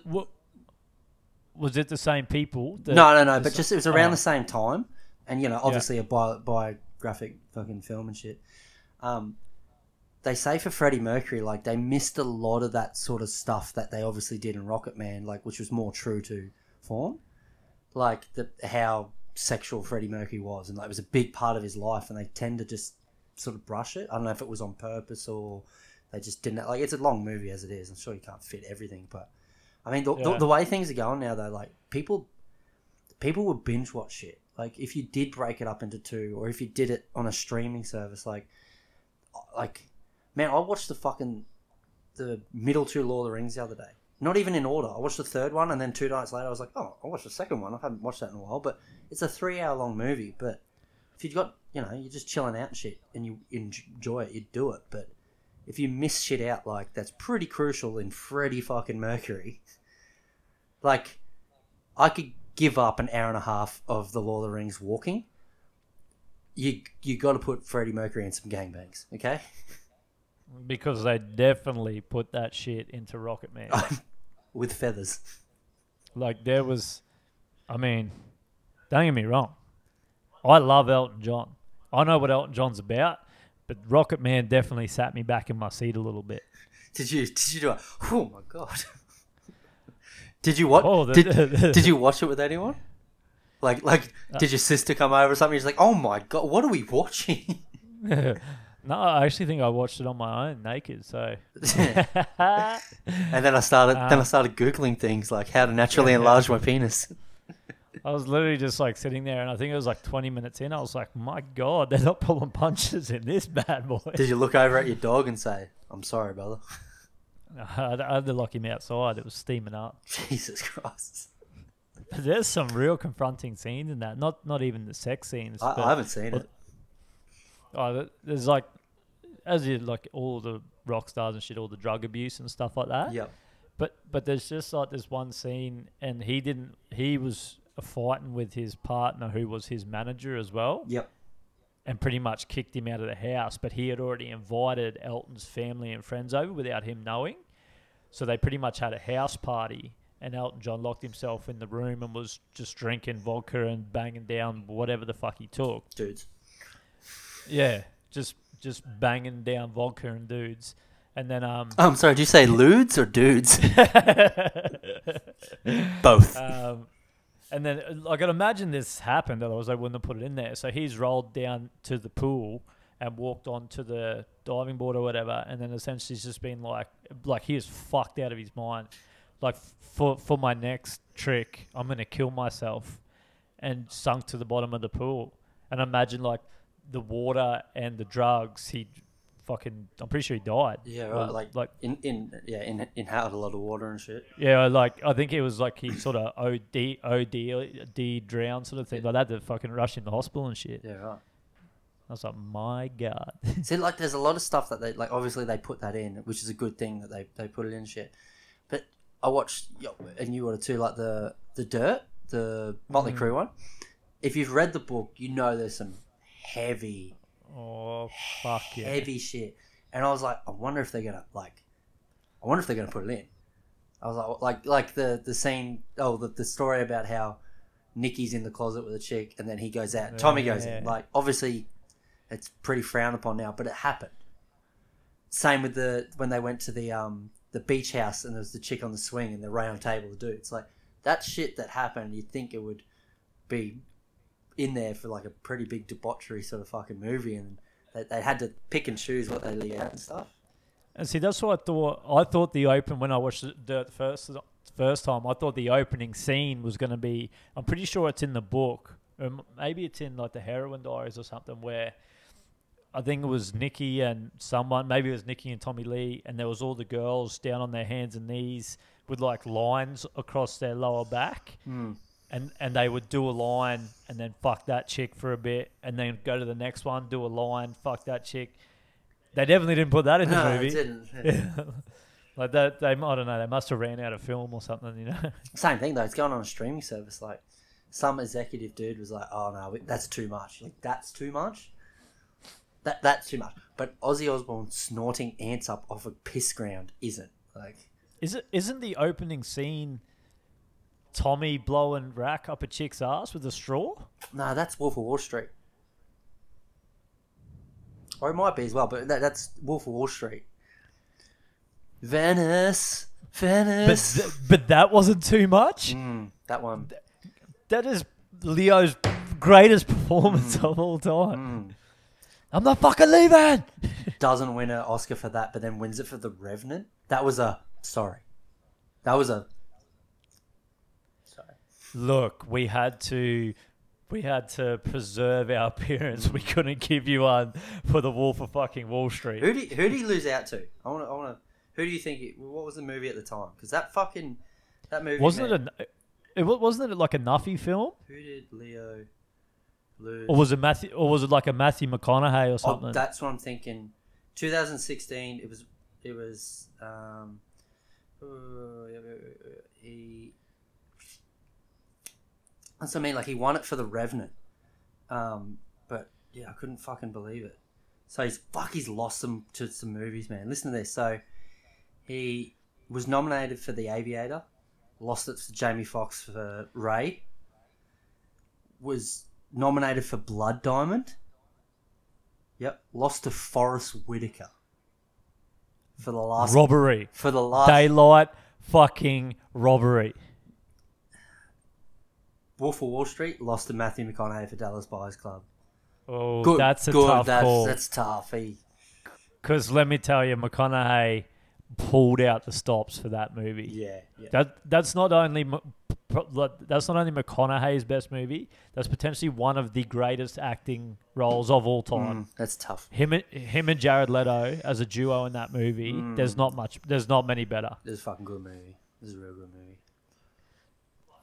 was it the same people? that- no no no, but just it was around oh. the same time, and you know obviously a bi- biographic fucking film and shit. Um, they say for Freddie Mercury, like they missed a lot of that sort of stuff that they obviously did in Rocketman, like which was more true to form, like the how sexual Freddie Mercury was, and like it was a big part of his life, and they tend to just sort of brush it. I don't know if it was on purpose or they just didn't like. It's a long movie as it is. I'm sure you can't fit everything, but I mean the, the, Yeah. the way things are going now, though, like people people would binge watch shit. Like if you did break it up into two, or if you did it on a streaming service, like like man, I watched the fucking the middle two Lord of the Rings the other day. Not even in order. I watched the third one, and then two nights later, I was like, "Oh, I watched the second one. I haven't watched that in a while." But it's a three-hour-long movie. But if you've got, you know, you're just chilling out and shit, and you enjoy it, you'd do it. But if you miss shit out, like that's pretty crucial in Freddie fucking Mercury. Like, I could give up an hour and a half of the Lord of the Rings walking. You you got to put Freddie Mercury in some gangbangs, okay? because they definitely put that shit into Rocketman. With feathers. like there was, I mean, don't get me wrong, I love Elton John. I know what Elton John's about, but Rocketman definitely sat me back in my seat a little bit. Did you did you do it? Oh my god! did you watch? Oh, the- did, did you watch it with anyone? Like like, did your sister come over or something? She's like, "Oh my god, what are we watching?" no, I actually think I watched it on my own naked. So and then I started then I Uh, started googling things like how to naturally enlarge my penis. I was literally just like sitting there, and I think it was like 20 minutes in. I was like, my God, they're not pulling punches in this bad boy. Did you look over at your dog and say, "I'm sorry, brother"? I had- to lock him outside. It was steaming up. Jesus Christ! But there's some real confronting scenes in that. Not not even the sex scenes. I, but, I haven't seen it. Oh, there's like, as you like all the rock stars and shit, all the drug abuse and stuff like that. Yep. But but there's just like this one scene, and he didn't. He was fighting with his partner, who was his manager as well, Yep. and pretty much kicked him out of the house. But he had already invited Elton's family and friends over without him knowing. So they pretty much had a house party, and Elton John locked himself in the room and was just drinking vodka and banging down whatever the fuck he took. Dudes. Yeah, just just banging down vodka and dudes. and then um, I'm sorry, did you say lewds or dudes? Both. um, and then uh, I can imagine this happened, otherwise they wouldn't have put it in there. So he's rolled down to the pool and walked onto the diving board or whatever, and then essentially he's just been like, like he is fucked out of his mind. Like for for my next trick, I'm gonna kill myself, and sunk to the bottom of the pool. And imagine like the water and the drugs. He fucking, I'm pretty sure he died. yeah, right. Like, like in, in yeah, in inhaled a lot of water and shit. yeah, like I think it was like he sort of OD, OD, D drown sort of thing. Like that to fucking rush him to hospital and shit. Yeah, right. I was like, my god. See, like, there's a lot of stuff that they like. Obviously, they put that in, which is a good thing that they, they put it in shit. But I watched, and you have too, like the the Dirt, the Motley Mm. Crue one. If you've read the book, you know there's some heavy, oh fuck yeah. heavy shit. And I was like, I wonder if they're gonna like, I wonder if they're gonna put it in. I was like, like, like the the scene, oh, the the story about how Nikki's in the closet with a chick, and then he goes out. Tommy goes in. Like, obviously, it's pretty frowned upon now, but it happened. Same with the when they went to the um the beach house and there was the chick on the swing and the round table of It's Like that shit that happened, you'd think it would be in there for like a pretty big debauchery sort of fucking movie, and they, they had to pick and choose what they leave out and stuff. And see, that's what I thought. I thought the open when I watched the first first time. I thought the opening scene was going to be. I'm pretty sure it's in the book, or maybe it's in like the Heroin Diaries or something where. I think it was Nikki and someone, maybe it was Nikki and Tommy Lee, and there was all the girls down on their hands and knees with like lines across their lower back, hmm. And and they would do a line and then fuck that chick for a bit, and then go to the next one, do a line, fuck that chick. They definitely didn't put that in the No, movie. didn't. Yeah. like that, they I don't know. They must have ran out of film or something, you know. Same thing though. It's going on a streaming service. Like some executive dude was like, "Oh no, that's too much. Like that's too much. That that's too much." But Ozzy Osbourne snorting ants up off a piss ground isn't like. Is it? Isn't the opening scene Tommy blowing rack up a chick's ass with a straw? No, that's Wolf of Wall Street. Or it might be as well, but that, that's Wolf of Wall Street. Venice, But Venice. th- but that wasn't too much. Mm, that one. That is Leo's greatest performance of all time. I'm not fucking leaving. doesn't win an Oscar for that, but then wins it for The Revenant. That was a sorry. That was a. Look, we had to. We had to preserve our appearance. We couldn't give you one for the Wolf of fucking Wall Street. Who do you, who do you lose out to? I want to. I want to. Who do you think? It, what was the movie at the time? Because that fucking that movie Wasn't man, it a? It wasn't it like a Nuffy film, Who did Leo lose? or was it Matthew, or was it like a Matthew McConaughey or Oh, something? that's what I'm thinking. 2016. It was. It was. Um. uh, He. That's what I mean. Like he won it for the Revenant. Um. But yeah, I couldn't fucking believe it. So he's fuck. He's lost some to some movies, man. Listen to this. So he was nominated for The Aviator. Lost it to Jamie Foxx for Ray. Was nominated for Blood Diamond. Yep, lost to Forest Whitaker for the last robbery, for the last daylight, fucking robbery. Wolf of Wall Street. Lost to Matthew McConaughey for Dallas Buyers Club. Oh, Good, that's a good. tough that's, call. That's tough. He, Because let me tell you, McConaughey pulled out the stops for that movie. yeah, yeah. That that's not only M- pro- like, that's not only McConaughey's best movie. That's potentially one of the greatest acting roles of all time. Mm, that's tough. Him and him and Jared Leto as a duo in that movie. Mm. There's not much. There's not many better. This a fucking good movie. This is a real good movie.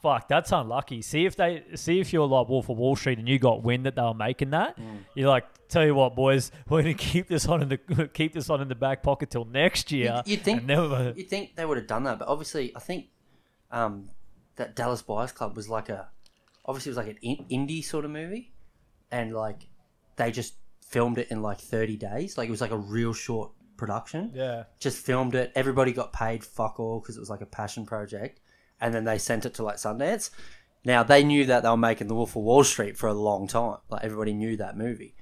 Fuck, that's unlucky. See if they see if you're like Wolf of Wall Street and you got wind that they were making that. Mm. You're like, tell you what, boys, we're gonna keep this on in the keep this on in the back pocket till next year. You'd, you'd think and you'd think they would have done that, but obviously, I think um, that Dallas Buyers Club was like a obviously it was like an in- indie sort of movie, and like they just filmed it in like thirty days. Like it was like a real short production. yeah. just filmed it. Everybody got paid fuck all because it was like a passion project, and then they sent it to like Sundance. Now they knew that they were making The Wolf of Wall Street for a long time. Like everybody knew that movie.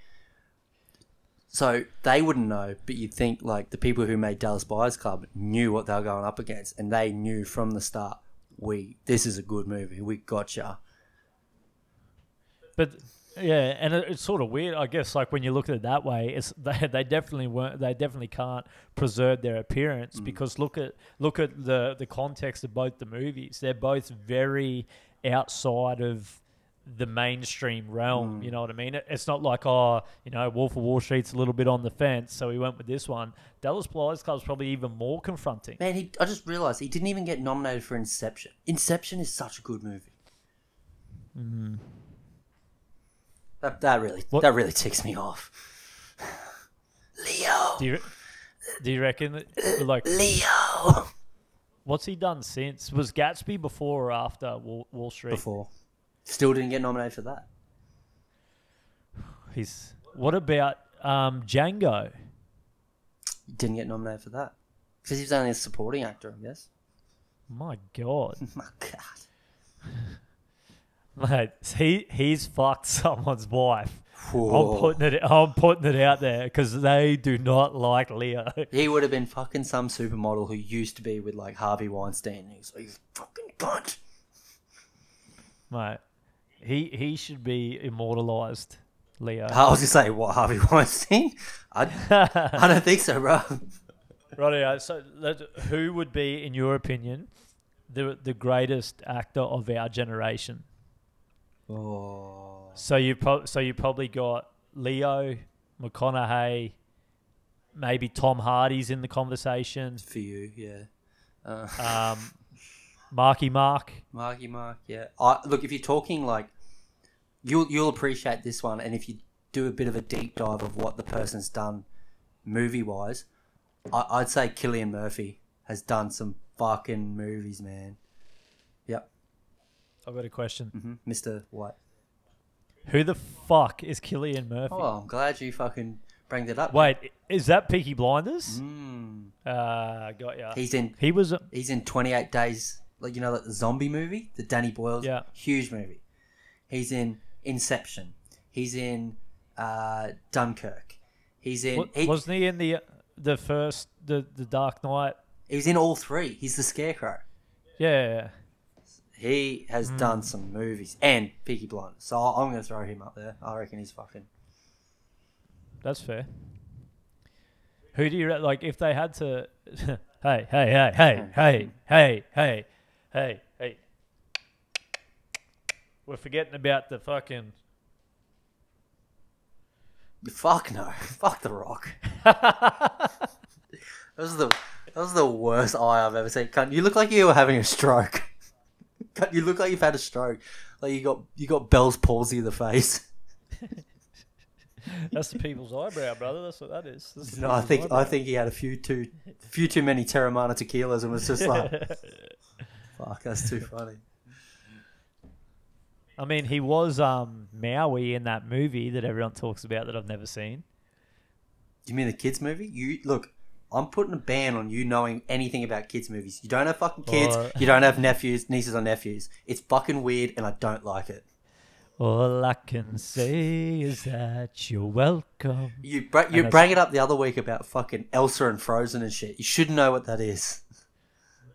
So they wouldn't know, but you'd think like the people who made Dallas Buyers Club knew what they were going up against, and they knew from the start, we this is a good movie, we gotcha. But yeah, and it, it's sort of weird, I guess. Like when you look at it that way, it's they, they definitely weren't. They definitely can't preserve their appearance mm. because look at look at the the context of both the movies. They're both very outside of the mainstream realm. Mm. You know what I mean? It, it's not like oh, you know, Wolf of Wall Street's a little bit on the fence, so we went with this one. Dallas Buyers Club's probably even more confronting. Man, he, I just realized he didn't even get nominated for Inception. Inception is such a good movie. Mm. That that really What- that really ticks me off. Leo, Do you do you reckon that, like Leo. what's he done since? Was Gatsby before or after Wall, Wall Street? Before, still didn't get nominated for that. He's what about um, Django? Didn't get nominated for that because he was only a supporting actor, I guess. My God, My God. mate, he he's fucked someone's wife. Whoa. I'm putting it. I'm putting it out there because they do not like Leo. He would have been fucking some supermodel who used to be with like Harvey Weinstein. He's like, fucking cunt. mate, he he should be immortalized. Leo. I was gonna say what Harvey Weinstein. I, I don't think so, bro. Right. So, who would be, in your opinion, the the greatest actor of our generation? Oh, So you pro- so you probably got Leo, McConaughey, maybe Tom Hardy's in the conversation. for you, yeah. Uh, Um, Marky Mark. Marky Mark, yeah. I, look, if you're talking like, you'll you'll appreciate this one, and if you do a bit of a deep dive of what the person's done, movie wise, I'd say Cillian Murphy has done some fucking movies, man. I've got a question. hmm Mr. White. Who the fuck is Cillian Murphy? Oh, I'm glad you fucking bring that up. Wait, is that Peaky Blinders? Mm. Uh, got ya. He's in He was. he's in 28 Days, like you know, like the zombie movie, the Danny Boyle's Yeah. huge movie. He's in Inception. He's in uh, Dunkirk. He's in. wa- he, wasn't he in the the first the the Dark Knight? he was in all three. He's the Scarecrow. Yeah. He has Hmm. done some movies and Peaky Blinders. So I'm going to throw him up there. I reckon he's fucking. That's fair. Who do you re- like if they had to? hey, hey, hey, hey, hey, hey, hey, hey, hey. We're forgetting about the fucking. Fuck no. Fuck The Rock. that was the that was the worst eye I've ever seen. You look like you were having a stroke. Cunt, you look like you've had a stroke. Like you got you got Bell's palsy in the face. That's the people's eyebrow, brother. That's what that is. No, I think I think he had a few too few too many Teremana tequilas and was just like, fuck, that's too funny. I mean, he was um Maui in that movie that everyone talks about that I've never seen. You mean the kids movie? You look. I'm putting a ban on you knowing anything about kids movies. You don't have fucking kids. Or- You don't have nephews, nieces or nephews. It's fucking weird, and I don't like it. All I can say is that you're welcome. You br- you bring it up the other week about fucking Elsa and Frozen and shit. You should know what that is.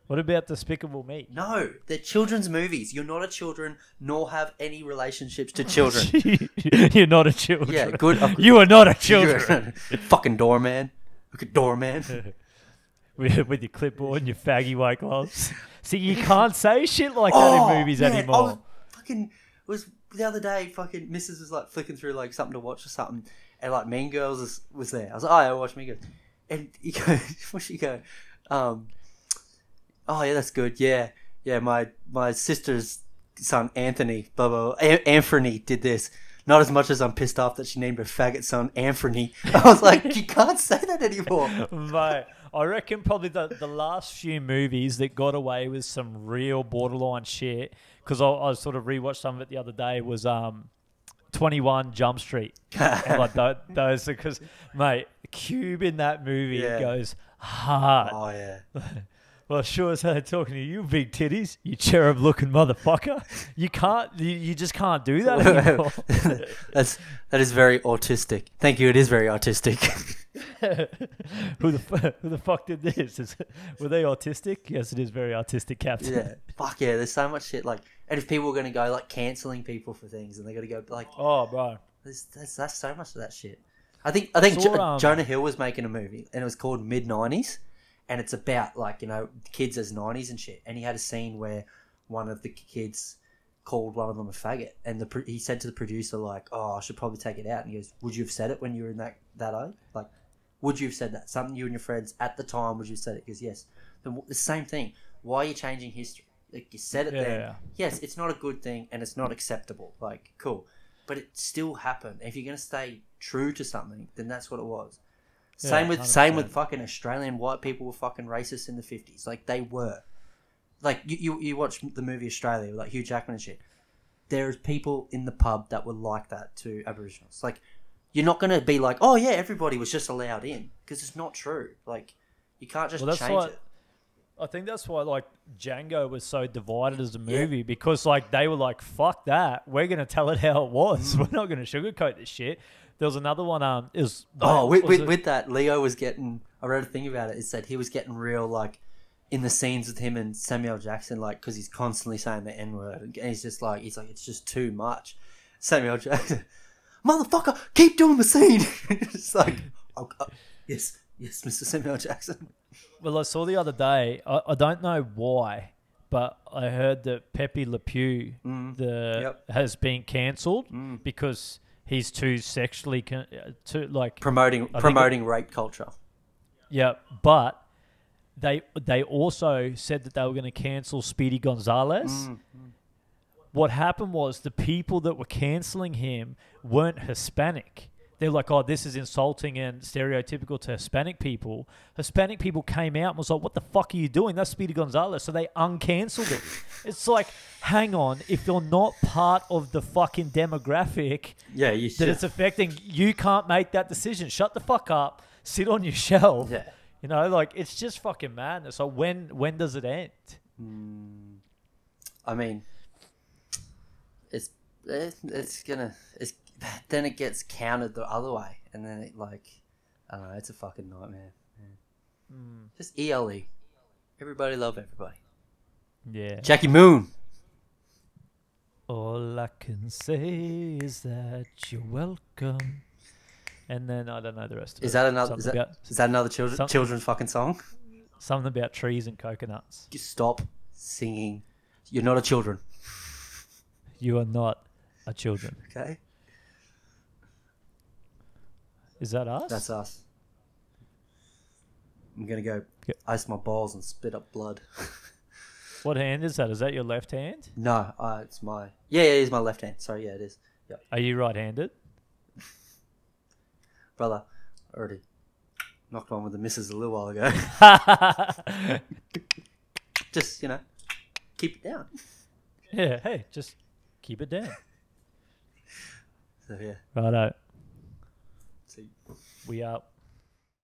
What about Despicable Me? No, they're children's movies. You're not a children, nor have any relationships to children. you're not a children. Yeah, good. Uh, you are not a children. a fucking doorman. Look at doorman. with, with your clipboard and your faggy white gloves. See, you can't say shit like that in movies Oh, man, I anymore. was fucking it was the other day. Fucking Mrs. was like flicking through like something to watch or something, and like Mean Girls was, was there. I was like, oh, yeah, I watch Mean Girls, and you go, what she go? Um, oh yeah, that's good. Yeah, yeah. My my sister's son Anthony, blah blah. blah. A- Anthony did this. Not as much as I'm pissed off that she named her faggot son Anthony. I was like, you can't say that anymore. Mate, I reckon probably the, the last few movies that got away with some real borderline shit, because I, I sort of rewatched some of it the other day, was um, 21 Jump Street. Like tho- those, because, mate, Cube in that movie Yeah. goes hard. Oh yeah. Well, sure as hell talking to you, big titties, you cherub-looking motherfucker. You can't. You, you just can't do that anymore. That's that is very autistic. Thank you. It is very autistic. who the who the fuck did this? Is, were they autistic? Yes, it is very autistic, Captain. yeah. Fuck yeah. There's so much shit. Like, and if people are gonna go like canceling people for things, and they're gonna go like, Oh, bro. there's, there's that's so much of that shit. I think I think jo- um, Jonah Hill was making a movie, and it was called Mid '90s, and it's about like you know kids as '90s and shit. And he had a scene where one of the kids called one of them a faggot, and the pro- he said to the producer like, "Oh, I should probably take it out." And he goes, "Would you have said it when you were in that that age? Like, would you have said that? Something you and your friends at the time? Would you have said it?" because "Yes." Then w- the same thing. Why are you changing history? Like you said it Yeah. then. Yes, it's not a good thing and it's not acceptable. Like, cool, but it still happened. If you're gonna stay true to something, then that's what it was. Yeah, same with same 100%. with fucking Australian white people were fucking racist in the fifties. Like they were. Like you, you, you watch the movie Australia, with like Hugh Jackman and shit. There's people in the pub that were like that to Aboriginals. Like you're not gonna be like, oh yeah, everybody was just allowed in because it's not true. Like you can't just Well, that's change it. I think that's why like Django was so divided as a movie because like they were like, "Fuck that, we're gonna tell it how it was. We're not gonna sugarcoat this shit." There was another one. Um, was Oh, with, with, with that, Leo was getting. I read a thing about it. It said he was getting real, like, in the scenes with him and Samuel Jackson, like, because he's constantly saying the N word. And he's just like, he's like, it's just too much. Samuel Jackson, motherfucker, keep doing the scene. it's like, oh, oh, yes, yes, Mr. Samuel Jackson. Well, I saw the other day. I, I don't know why, but I heard that Pepe Le Pew Mm. the Yep. has been cancelled Mm. because he's too sexually con- too like Promoting it- promoting rape culture. yeah. But they they also said that they were going to cancel Speedy Gonzales. Mm. What happened was the people that were canceling him weren't Hispanic. They're like, oh, this is insulting and stereotypical to Hispanic people. Hispanic people came out and was like, what the fuck are you doing? That's Speedy Gonzales. So they uncancelled it. it's like, hang on, if you're not part of the fucking demographic Yeah, you that should. it's affecting, you can't make that decision. Shut the fuck up. Sit on your shelf. Yeah. You know, like it's just fucking madness. So when when does it end? Hmm. I mean, it's it's, it's gonna it's then it gets counted the other way, and then it like I don't know. It's a fucking nightmare. Yeah. Mm. Just ELE. Everybody love everybody. Yeah. Jackie Moon. All I can say is that you're welcome. And then I don't know the rest of it. Is that another? Is that, about, is that another children children's fucking song? something about trees and coconuts. You stop singing. You're not a children. You are not a children. Okay. Is that us? That's us. I'm gonna go Yeah. ice my balls and spit up blood. What hand is that? Is that your left hand? no, uh, it's my yeah, yeah, it is my left hand. Sorry, yeah, it is. Yeah, Are you right-handed? brother, already knocked one with the missus a little while ago. Just you know, keep it down. yeah. Hey, just keep it down. So yeah, Righto. We up.